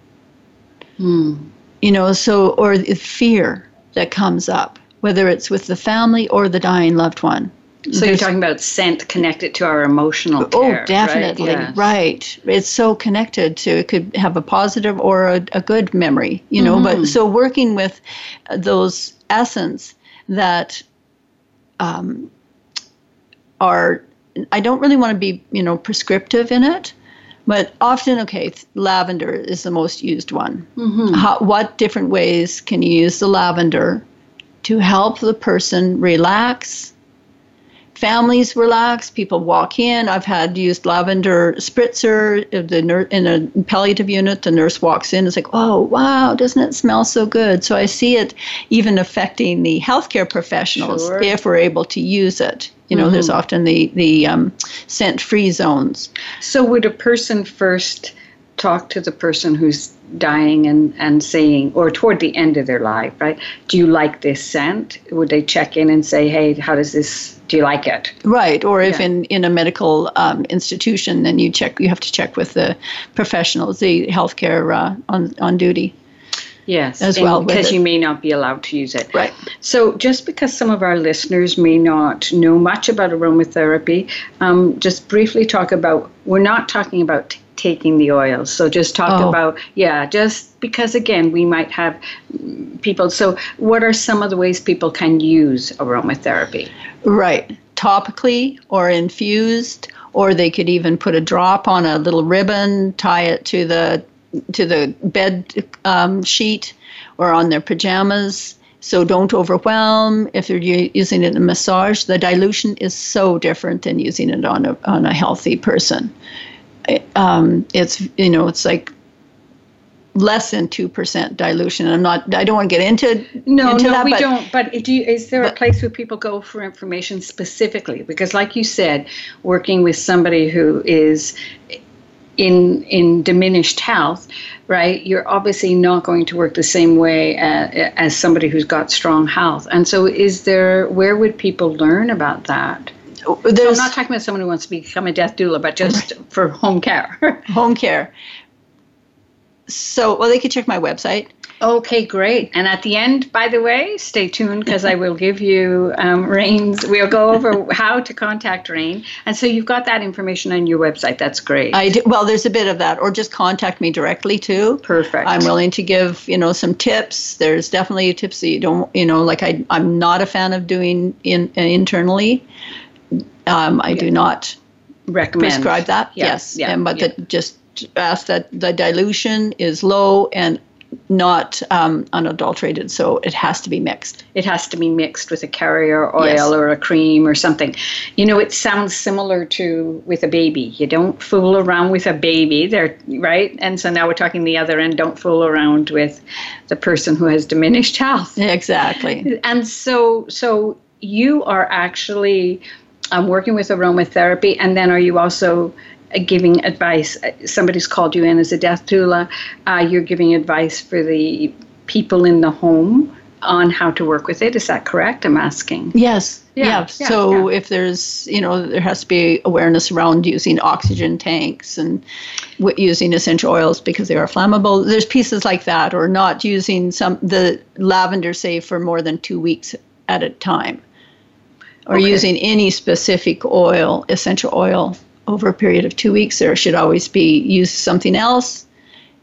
[SPEAKER 3] Hmm. You know, so, or fear that comes up, whether it's with the family or the dying loved one.
[SPEAKER 2] So you're talking about scent connected to our emotional
[SPEAKER 3] oh, care. Oh, definitely. Right? Yes. right. It's so connected to it could have a positive or a, a good memory, you know. Mm-hmm. But so working with those essence that um, are, I don't really want to be, you know, prescriptive in it. But often, okay, lavender is the most used one. Mm-hmm. How, what different ways can you use the lavender to help the person relax, families relax. People walk in. I've had used lavender spritzer. In a palliative unit, the nurse walks in. It's like, oh wow, doesn't it smell so good? So I see it even affecting the healthcare professionals sure. if we're able to use it. You know, mm-hmm. there's often the the um, scent free zones.
[SPEAKER 2] So would a person first talk to the person who's dying and, and saying, or toward the end of their life, right? Do you like this scent? Would they check in and say, hey, how does this, do you like it?
[SPEAKER 3] Right. Or if
[SPEAKER 2] Yeah.
[SPEAKER 3] in, in a medical um, institution, then you check, you have to check with the professionals, the healthcare uh, on, on duty.
[SPEAKER 2] Yes.
[SPEAKER 3] As well
[SPEAKER 2] Because you may not be allowed to use it.
[SPEAKER 3] Right.
[SPEAKER 2] So, just because some of our listeners may not know much about aromatherapy, um, just briefly talk about we're not talking about taking the oils. So, just talk
[SPEAKER 3] Oh.
[SPEAKER 2] about, yeah, just because again, we might have people. So, what are some of the ways people can use aromatherapy?
[SPEAKER 3] Right. Topically or infused, or they could even put a drop on a little ribbon, tie it to the to the bed um, sheet or on their pajamas. So don't overwhelm. If you're using it in a massage, the dilution is so different than using it on a on a healthy person. Um, it's you know it's like less than two percent dilution. I'm not. I don't want to get into
[SPEAKER 2] No,
[SPEAKER 3] into
[SPEAKER 2] no,
[SPEAKER 3] that,
[SPEAKER 2] we
[SPEAKER 3] but
[SPEAKER 2] don't. But do you, is there a place where people go for information specifically? Because, like you said, working with somebody who is in in diminished health, right? You're obviously not going to work the same way uh, as somebody who's got strong health. And so, is there where would people learn about that? So I'm not talking about someone who wants to become a death doula, but just for home care.
[SPEAKER 3] home care. So, well, they could check my website.
[SPEAKER 2] Okay, great. And at the end, by the way, stay tuned because I will give you um, Rayne's. We'll go over how to contact Rayne. And so you've got that information on your website. That's great.
[SPEAKER 3] I do, well, there's a bit of that, or just contact me directly too.
[SPEAKER 2] Perfect.
[SPEAKER 3] I'm willing to give you know some tips. There's definitely tips that you don't you know like I I'm not a fan of doing in uh, internally. Um, I do not
[SPEAKER 2] recommend.
[SPEAKER 3] prescribe that.
[SPEAKER 2] Yeah,
[SPEAKER 3] yes,
[SPEAKER 2] yeah,
[SPEAKER 3] and but
[SPEAKER 2] yeah.
[SPEAKER 3] the, just ask that the dilution is low and not um, unadulterated, so it has to be mixed.
[SPEAKER 2] It has to be mixed with a carrier oil
[SPEAKER 3] Yes.
[SPEAKER 2] or a cream or something. You know, it sounds similar to with a baby. You don't fool around with a baby, there, right? And so now we're talking the other end. Don't fool around with the person who has diminished health.
[SPEAKER 3] Exactly.
[SPEAKER 2] And so, so you are actually um, working with aromatherapy, and then are you also uh, giving advice? Uh, Somebody's called you in as a death doula. Uh, you're giving advice for the people in the home on how to work with it. Is that correct? I'm asking.
[SPEAKER 3] Yes.
[SPEAKER 2] Yeah,
[SPEAKER 3] Yeah.
[SPEAKER 2] yeah,
[SPEAKER 3] so
[SPEAKER 2] yeah.
[SPEAKER 3] if there's, you know, there has to be awareness around using oxygen tanks and w- using essential oils because they are flammable. There's pieces like that, or not using some the lavender, say, for more than two weeks at a time, or
[SPEAKER 2] Okay.
[SPEAKER 3] using any specific oil, essential oil, over a period of two weeks. There should always be use something else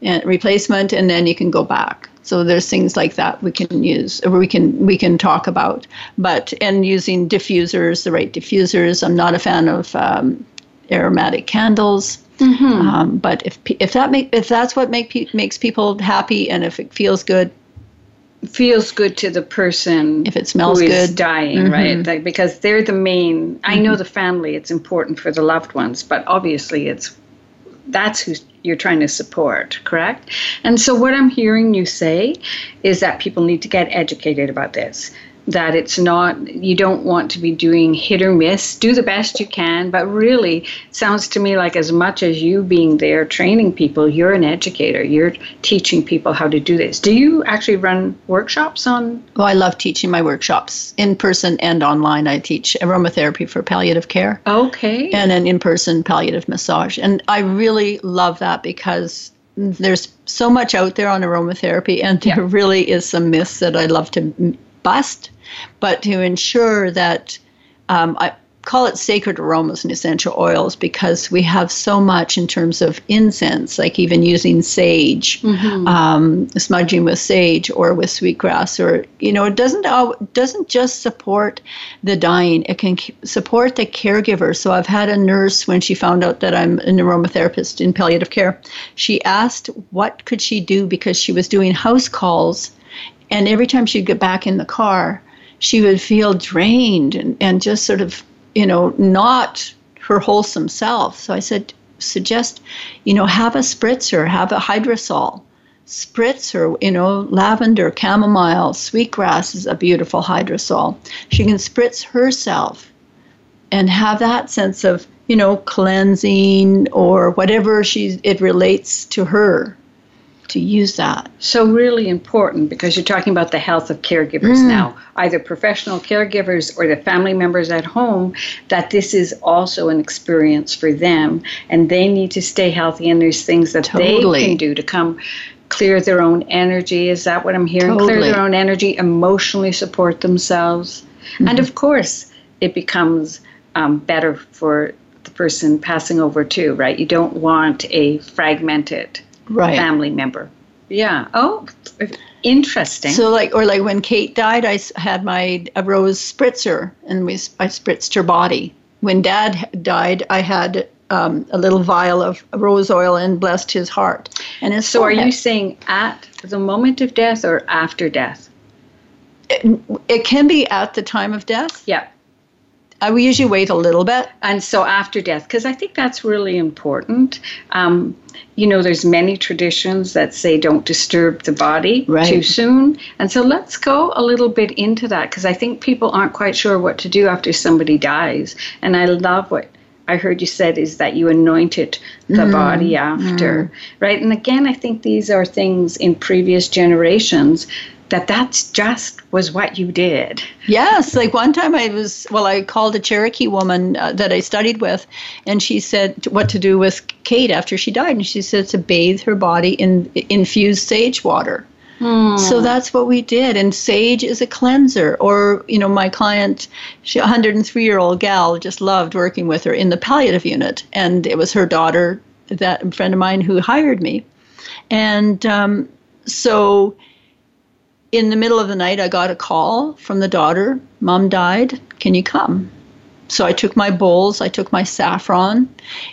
[SPEAKER 3] and replacement, and then you can go back. So there's things like that we can use, or we can we can talk about. But and using diffusers, the right diffusers. I'm not a fan of um, aromatic candles. Um, but if if that make if that's what make pe- makes people happy, and if it feels good,
[SPEAKER 2] feels good to the person
[SPEAKER 3] If it smells
[SPEAKER 2] who is
[SPEAKER 3] good. Mm-hmm.
[SPEAKER 2] dying right like, because they're the main i know the family it's important for the loved ones but obviously it's that's who you're trying to support correct and so what i'm hearing you say is that people need to get educated about this that it's not you don't want to be doing hit or miss. Do the best you can but really it sounds to me like as much as you being there training people you're an educator. You're teaching people how to do this. Do you actually run workshops on?
[SPEAKER 3] Oh I love teaching my workshops in person and online. I teach aromatherapy for palliative care.
[SPEAKER 2] okay.
[SPEAKER 3] And an in-person palliative massage. And i really love that because there's so much out there on aromatherapy and there really is some myths that i love to bust but to ensure that um, i call it sacred aromas and essential oils because we have so much in terms of incense like even using sage um, smudging with sage or with sweetgrass or you know it doesn't al- doesn't just support the dying. It can c- support the caregiver. So i've had a nurse when she found out that i'm an aromatherapist in palliative care she asked what could she do because she was doing house calls and every time she'd get back in the car she would feel drained and, and just sort of you know not her wholesome self. So i said suggest you know have a spritzer have a hydrosol. Spritz or you know lavender chamomile sweetgrass is a beautiful hydrosol. She can spritz herself and have that sense of you know cleansing or whatever she's it relates to her to use that.
[SPEAKER 2] So, really important because you're talking about the health of caregivers mm. now, either professional caregivers or the family members at home, that this is also an experience for them and they need to stay healthy. And there's things that totally. they can do to come clear their own energy. Is that what I'm hearing? Totally. Clear their own energy, emotionally support themselves. Mm-hmm. And of course, it becomes um, better for the person passing over too, right? You don't want a fragmented right. family member. Yeah. Oh, interesting.
[SPEAKER 3] So like, or like when Kate died, I had my a rose spritzer, and we I spritzed her body. When Dad died, I had um, a little vial of rose oil and blessed his heart. And his
[SPEAKER 2] so, forehead. are you saying at the moment of death or after death?
[SPEAKER 3] It, it can be at the time of death.
[SPEAKER 2] Yeah.
[SPEAKER 3] I we usually wait a little bit.
[SPEAKER 2] And so after death, because I think that's really important. Um, you know, there's many traditions that say don't disturb the body right. too soon. And so let's go a little bit into that because I think people aren't quite sure what to do after somebody dies. And I love what I heard you said is that you anointed the mm. body after, mm. right? And again, I think these are things in previous generations that that's just was what you did.
[SPEAKER 3] Yes, like one time I was well, I called a Cherokee woman uh, that I studied with, and she said what to do with Kate after she died, and she said to bathe her body in infused sage water. Hmm. So that's what we did. And sage is a cleanser. Or, you know, my client, she, a 103 year old gal, just loved working with her in the palliative unit. And it was her daughter, that friend of mine, who hired me. And um, so in the middle of the night, I got a call from the daughter Mom died. Can you come? So I took my bowls, I took my saffron,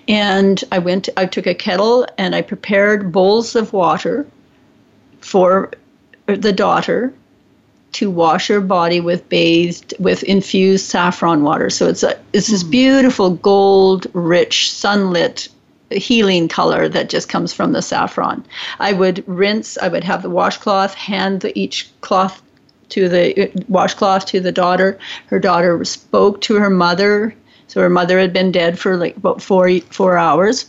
[SPEAKER 3] and I went. I took a kettle and I prepared bowls of water for the daughter to wash her body with bathed with infused saffron water. So it's a it's this hmm. beautiful gold rich sunlit healing color that just comes from the saffron. I would rinse, I would have the washcloth, hand each cloth to the uh, washcloth to the daughter. Her daughter spoke to her mother. So her mother had been dead for like about four four hours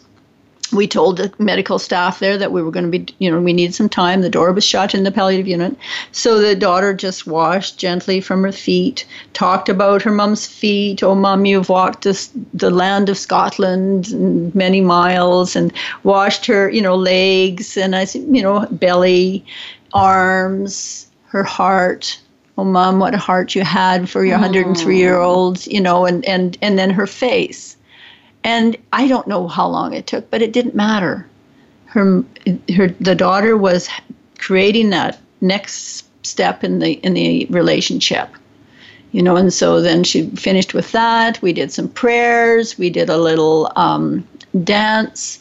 [SPEAKER 3] we told the medical staff there that we were going to be, you know, we need some time. The door was shut in the palliative unit. So the daughter just washed gently from her feet, talked about her mom's feet. Oh, mom, you've walked this, the land of Scotland many miles and washed her, you know, legs and I said, you know, belly, arms, her heart. Oh, mom, what a heart you had for your 103 year old, you know, and, and, and then her face and I don't know how long it took, but it didn't matter. Her, her, the daughter was creating that next step in the in the relationship, you know. And so then she finished with that. We did some prayers. We did a little um, dance.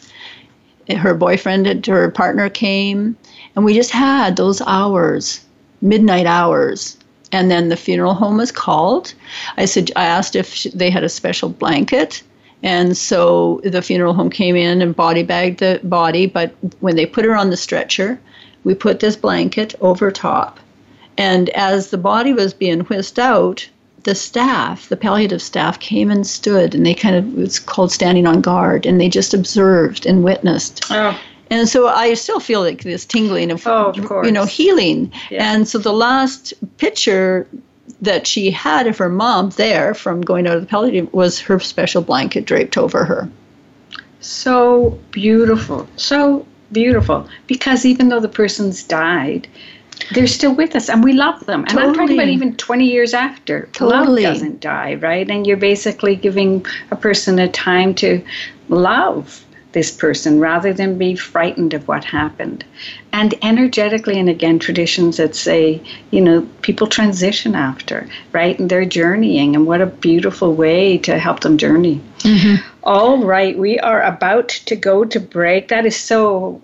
[SPEAKER 3] Her boyfriend her partner came, and we just had those hours, midnight hours, and then the funeral home was called. I said I asked if they had a special blanket and so the funeral home came in and body bagged the body, but when they put her on the stretcher, we put this blanket over top. And as the body was being whisked out, the staff, the palliative staff, came and stood, and they kind of, it's called standing on guard, and they just observed and witnessed. Oh. And so I still feel like this tingling of,
[SPEAKER 2] oh, of
[SPEAKER 3] you know, healing. Yeah. And so the last picture that she had of her mom there from going out of the palliative was her special blanket draped over her.
[SPEAKER 2] So beautiful. So beautiful. Because even though the person's died, they're still with us and we love them. And totally. I'm talking about even 20 years after. Totally. Love doesn't die, right? And you're basically giving a person a time to love this person rather than be frightened of what happened. And energetically, and again, traditions that say, you know, people transition after, right? And they're journeying, and what a beautiful way to help them journey. Mm-hmm. All right, we are about to go to break. That is so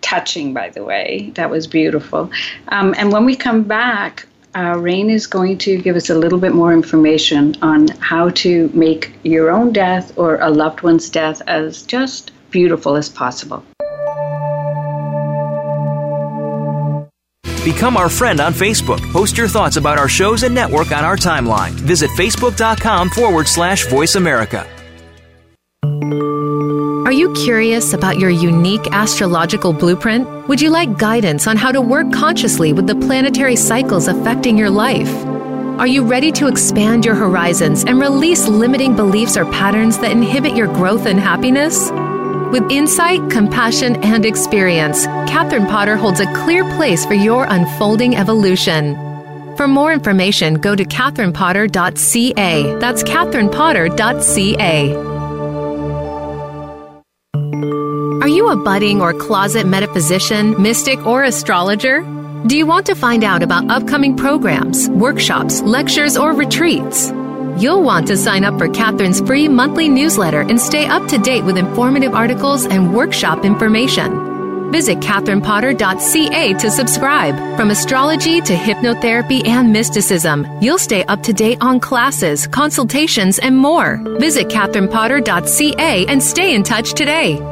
[SPEAKER 2] touching, by the way. That was beautiful. Um, and when we come back, uh, Rayne is going to give us a little bit more information on how to make your own death or a loved one's death as just beautiful as possible.
[SPEAKER 4] Become our friend on Facebook. Post your thoughts about our shows and network on our timeline. Visit facebook.com forward slash voice America.
[SPEAKER 1] Are you curious about your unique astrological blueprint? Would you like guidance on how to work consciously with the planetary cycles affecting your life? Are you ready to expand your horizons and release limiting beliefs or patterns that inhibit your growth and happiness? With insight, compassion, and experience, Catherine Potter holds a clear place for your unfolding evolution. For more information, go to catherinepotter.ca. That's catherinepotter.ca. Are you a budding or closet metaphysician, mystic, or astrologer? Do you want to find out about upcoming programs, workshops, lectures, or retreats? You'll want to sign up for Catherine's free monthly newsletter and stay up to date with informative articles and workshop information. Visit catherinepotter.ca to subscribe. From astrology to hypnotherapy and mysticism, you'll stay up to date on classes, consultations, and more. Visit catherinepotter.ca and stay in touch today.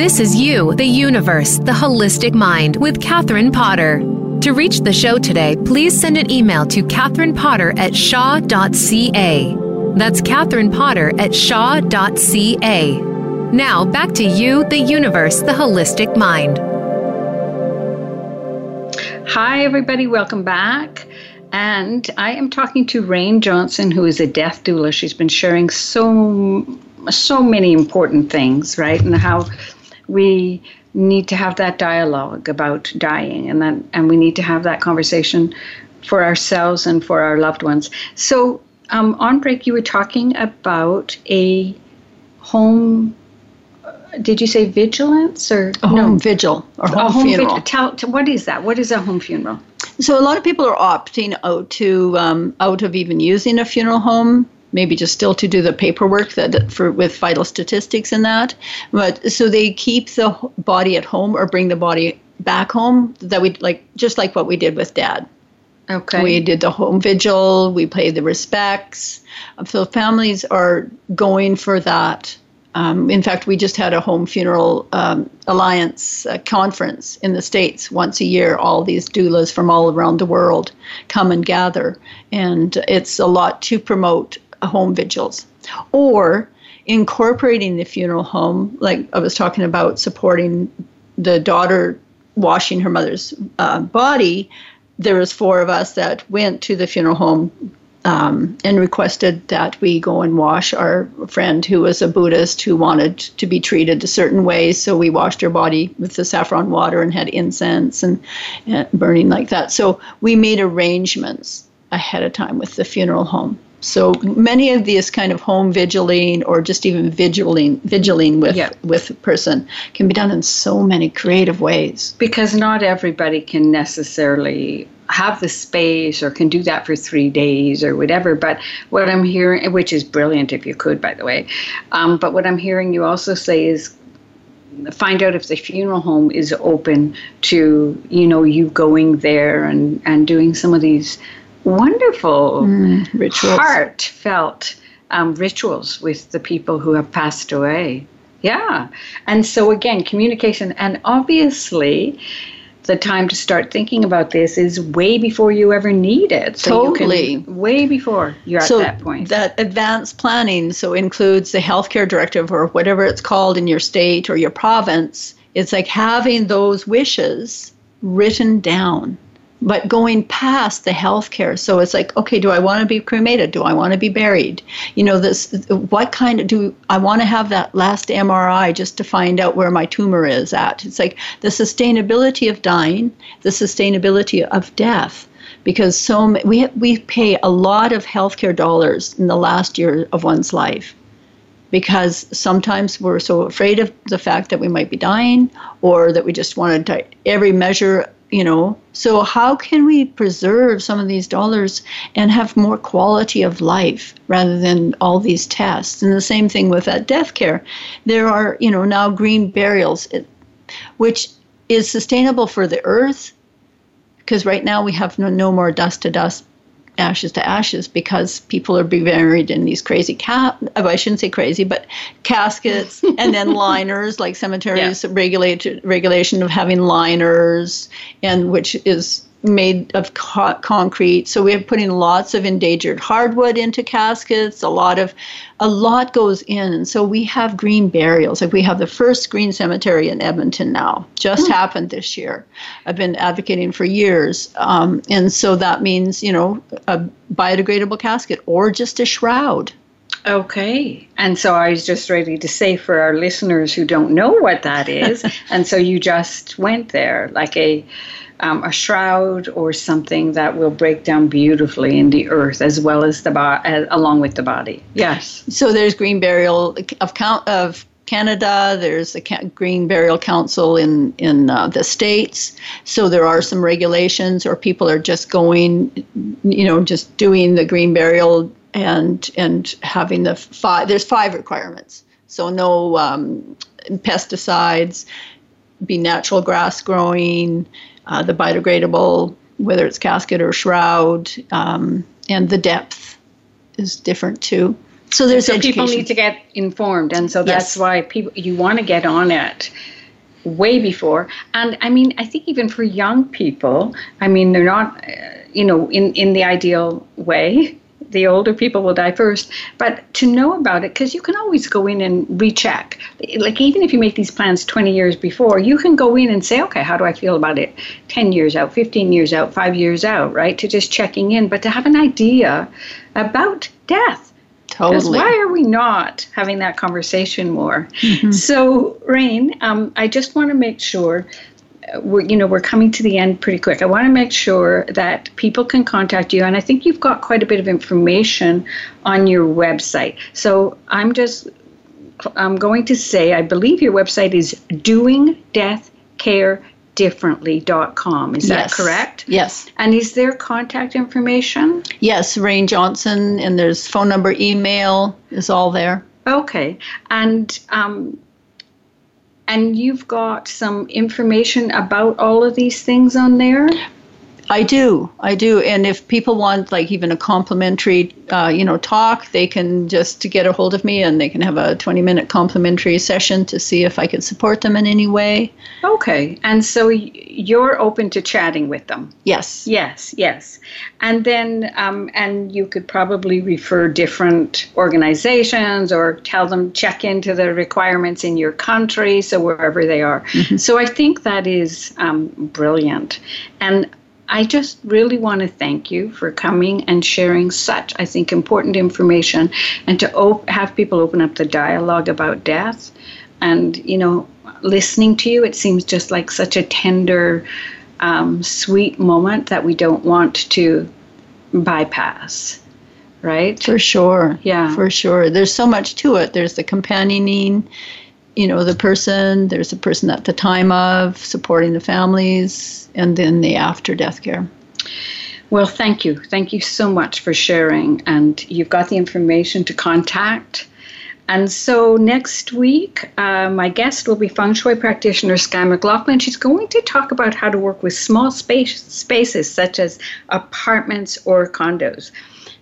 [SPEAKER 1] This is You, the Universe, the Holistic Mind with Catherine Potter. To reach the show today, please send an email to Catherine Potter at shaw.ca. That's Catherine Potter at shaw.ca. Now, back to You, the Universe, the Holistic Mind.
[SPEAKER 2] Hi, everybody, welcome back. And I am talking to Rayne Johnson, who is a death doula. She's been sharing so so many important things, right? And how we need to have that dialogue about dying and that and we need to have that conversation for ourselves and for our loved ones. So um, on break you were talking about a home uh, did you say vigilance or
[SPEAKER 3] a home vigil or home, a home funeral.
[SPEAKER 2] Tell, tell, what is that? What is a home funeral?
[SPEAKER 3] So a lot of people are opting out to um, out of even using a funeral home maybe just still to do the paperwork that for with vital statistics and that. But so they keep the body at home or bring the body back home. That we like just like what we did with Dad.
[SPEAKER 2] Okay.
[SPEAKER 3] We did the home vigil. We paid the respects. So families are going for that. Um, in fact, we just had a home funeral um, alliance uh, conference in the states once a year. All these doulas from all around the world come and gather, and it's a lot to promote home vigils or incorporating the funeral home like i was talking about supporting the daughter washing her mother's uh, body there was four of us that went to the funeral home um, and requested that we go and wash our friend who was a Buddhist who wanted to be treated a certain way. So we washed her body with the saffron water and had incense and, and burning like that. So we made arrangements ahead of time with the funeral home. So many of these kind of home vigiling or just even vigiling vigiling with yeah. with a person can be done in so many creative ways.
[SPEAKER 2] Because not everybody can necessarily have the space or can do that for three days or whatever. But what I'm hearing, which is brilliant if you could, by the way, um, but what I'm hearing you also say is find out if the funeral home is open to you know you going there and and doing some of these wonderful, mm, rituals. heartfelt um, rituals with the people who have passed away. Yeah. And so, again, communication. And obviously, the time to start thinking about this is way before you ever need it.
[SPEAKER 3] So totally.
[SPEAKER 2] Can, way before you're
[SPEAKER 3] so
[SPEAKER 2] at that point.
[SPEAKER 3] That advanced planning so includes the healthcare directive or whatever it's called in your state or your province. It's like having those wishes written down but going past the healthcare. So it's like, okay, do I want to be cremated? Do I want to be buried? You know, this. What kind of do I want to have that last MRI just to find out where my tumor is at? It's like the sustainability of dying, the sustainability of death. Because so we we pay a lot of healthcare dollars in the last year of one's life, because sometimes we're so afraid of the fact that we might be dying or that we just want to every measure you know? So how can we preserve some of these dollars and have more quality of life rather than all these tests? And the same thing with that death care. There are you know now green burials which is sustainable for the earth because right now we have no, no more dust to dust ashes to ashes because people are being buried in these crazy oh, I shouldn't say crazy but caskets and then liners like cemeteries yeah. regulated regulation of having liners and which is made of co- concrete. So we're putting lots of endangered hardwood into caskets. A lot of, a lot goes in, and so we have green burials. Like we have the first green cemetery in Edmonton now. Just mm. happened this year. I've been advocating for years, um, and so that means you know a biodegradable casket or just a shroud.
[SPEAKER 2] Okay. And so I was just ready to say for our listeners who don't know what that is, and so you just went there like a um, a shroud or something that will break down beautifully in the earth as well as the bo- uh, along with the body. Yes.
[SPEAKER 3] So there's green burial of count of Canada. There's the Green Burial Council in in uh, the states. So there are some regulations, or people are just going, you know, just doing the green burial and and having the five. There's five requirements. So no um, pesticides, be natural grass growing, uh, the biodegradable, whether it's casket or shroud, um, and the depth is different too.
[SPEAKER 2] So there's so education. people need to get informed, and so that's yes. why people you want to get on it way before. And I mean, I think even for young people, I mean, they're not, uh, you know, in in the ideal way the older people will die first. But to know about it, because you can always go in and recheck. Like even if you make these plans 20 years before, you can go in and say, okay, how do I feel about it 10 years out, 15 years out, five years out, right? To just checking in, but to have an idea about death.
[SPEAKER 3] Totally.
[SPEAKER 2] Why are we not having that conversation more? Mm-hmm. So, Rayne, um, I just want to make sure we're you know we're coming to the end pretty quick. I want to make sure that people can contact you, and I think you've got quite a bit of information on your website. So I'm just I'm going to say I believe your website is doing death care differently.com. Is yes. that correct?
[SPEAKER 3] Yes.
[SPEAKER 2] And is there contact information?
[SPEAKER 3] Yes, Rayne Johnson, and there's phone number, email is all there.
[SPEAKER 2] Okay. And um, and you've got some information about all of these things on there?
[SPEAKER 3] I do, I do, and if people want like even a complimentary, uh, you know, talk, they can just get a hold of me, and they can have a twenty-minute complimentary session to see if I can support them in any way.
[SPEAKER 2] Okay, and so you're open to chatting with them.
[SPEAKER 3] Yes.
[SPEAKER 2] Yes, yes, and then um, and you could probably refer different organizations or tell them check into the requirements in your country, so wherever they are. Mm-hmm. So I think that is um, brilliant, and I just really want to thank you for coming and sharing such, I think, important information and to op- have people open up the dialogue about death. And, you know, listening to you, it seems just like such a tender, um, sweet moment that we don't want to bypass. Right?
[SPEAKER 3] For sure.
[SPEAKER 2] Yeah.
[SPEAKER 3] For sure. There's so much to it. There's the companioning you know the person there's the person at the time of supporting the families and then the after death care
[SPEAKER 2] well thank you thank you so much for sharing and you've got the information to contact and so next week, uh, my guest will be feng shui practitioner Sky McLaughlin. She's going to talk about how to work with small space, spaces such as apartments or condos.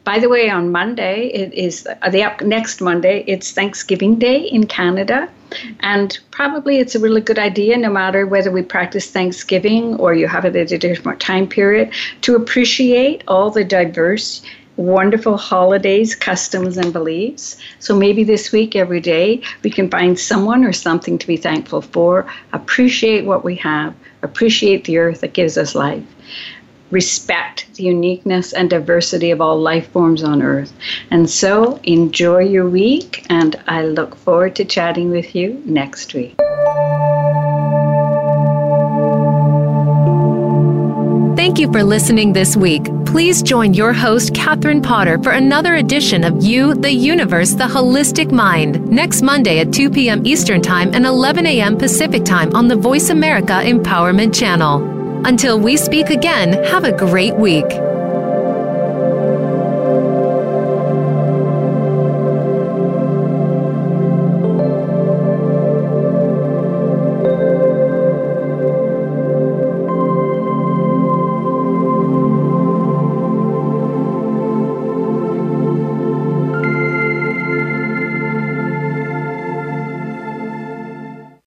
[SPEAKER 2] By the way, on Monday, it is uh, the next Monday, it's Thanksgiving Day in Canada. And probably it's a really good idea, no matter whether we practice Thanksgiving or you have it at a different time period, to appreciate all the diverse wonderful holidays, customs, and beliefs. So maybe this week, every day, we can find someone or something to be thankful for, appreciate what we have, appreciate the earth that gives us life respect the uniqueness and diversity of all life forms on Earth. And so enjoy your week, and I look forward to chatting with you next week.
[SPEAKER 1] Thank you for listening this week. Please join your host, Catherine Potter, for another edition of You, the Universe, the Holistic Mind next Monday at 2 p.m. Eastern Time and 11 a.m. Pacific Time on the Voice America Empowerment Channel. Until we speak again, have a great week.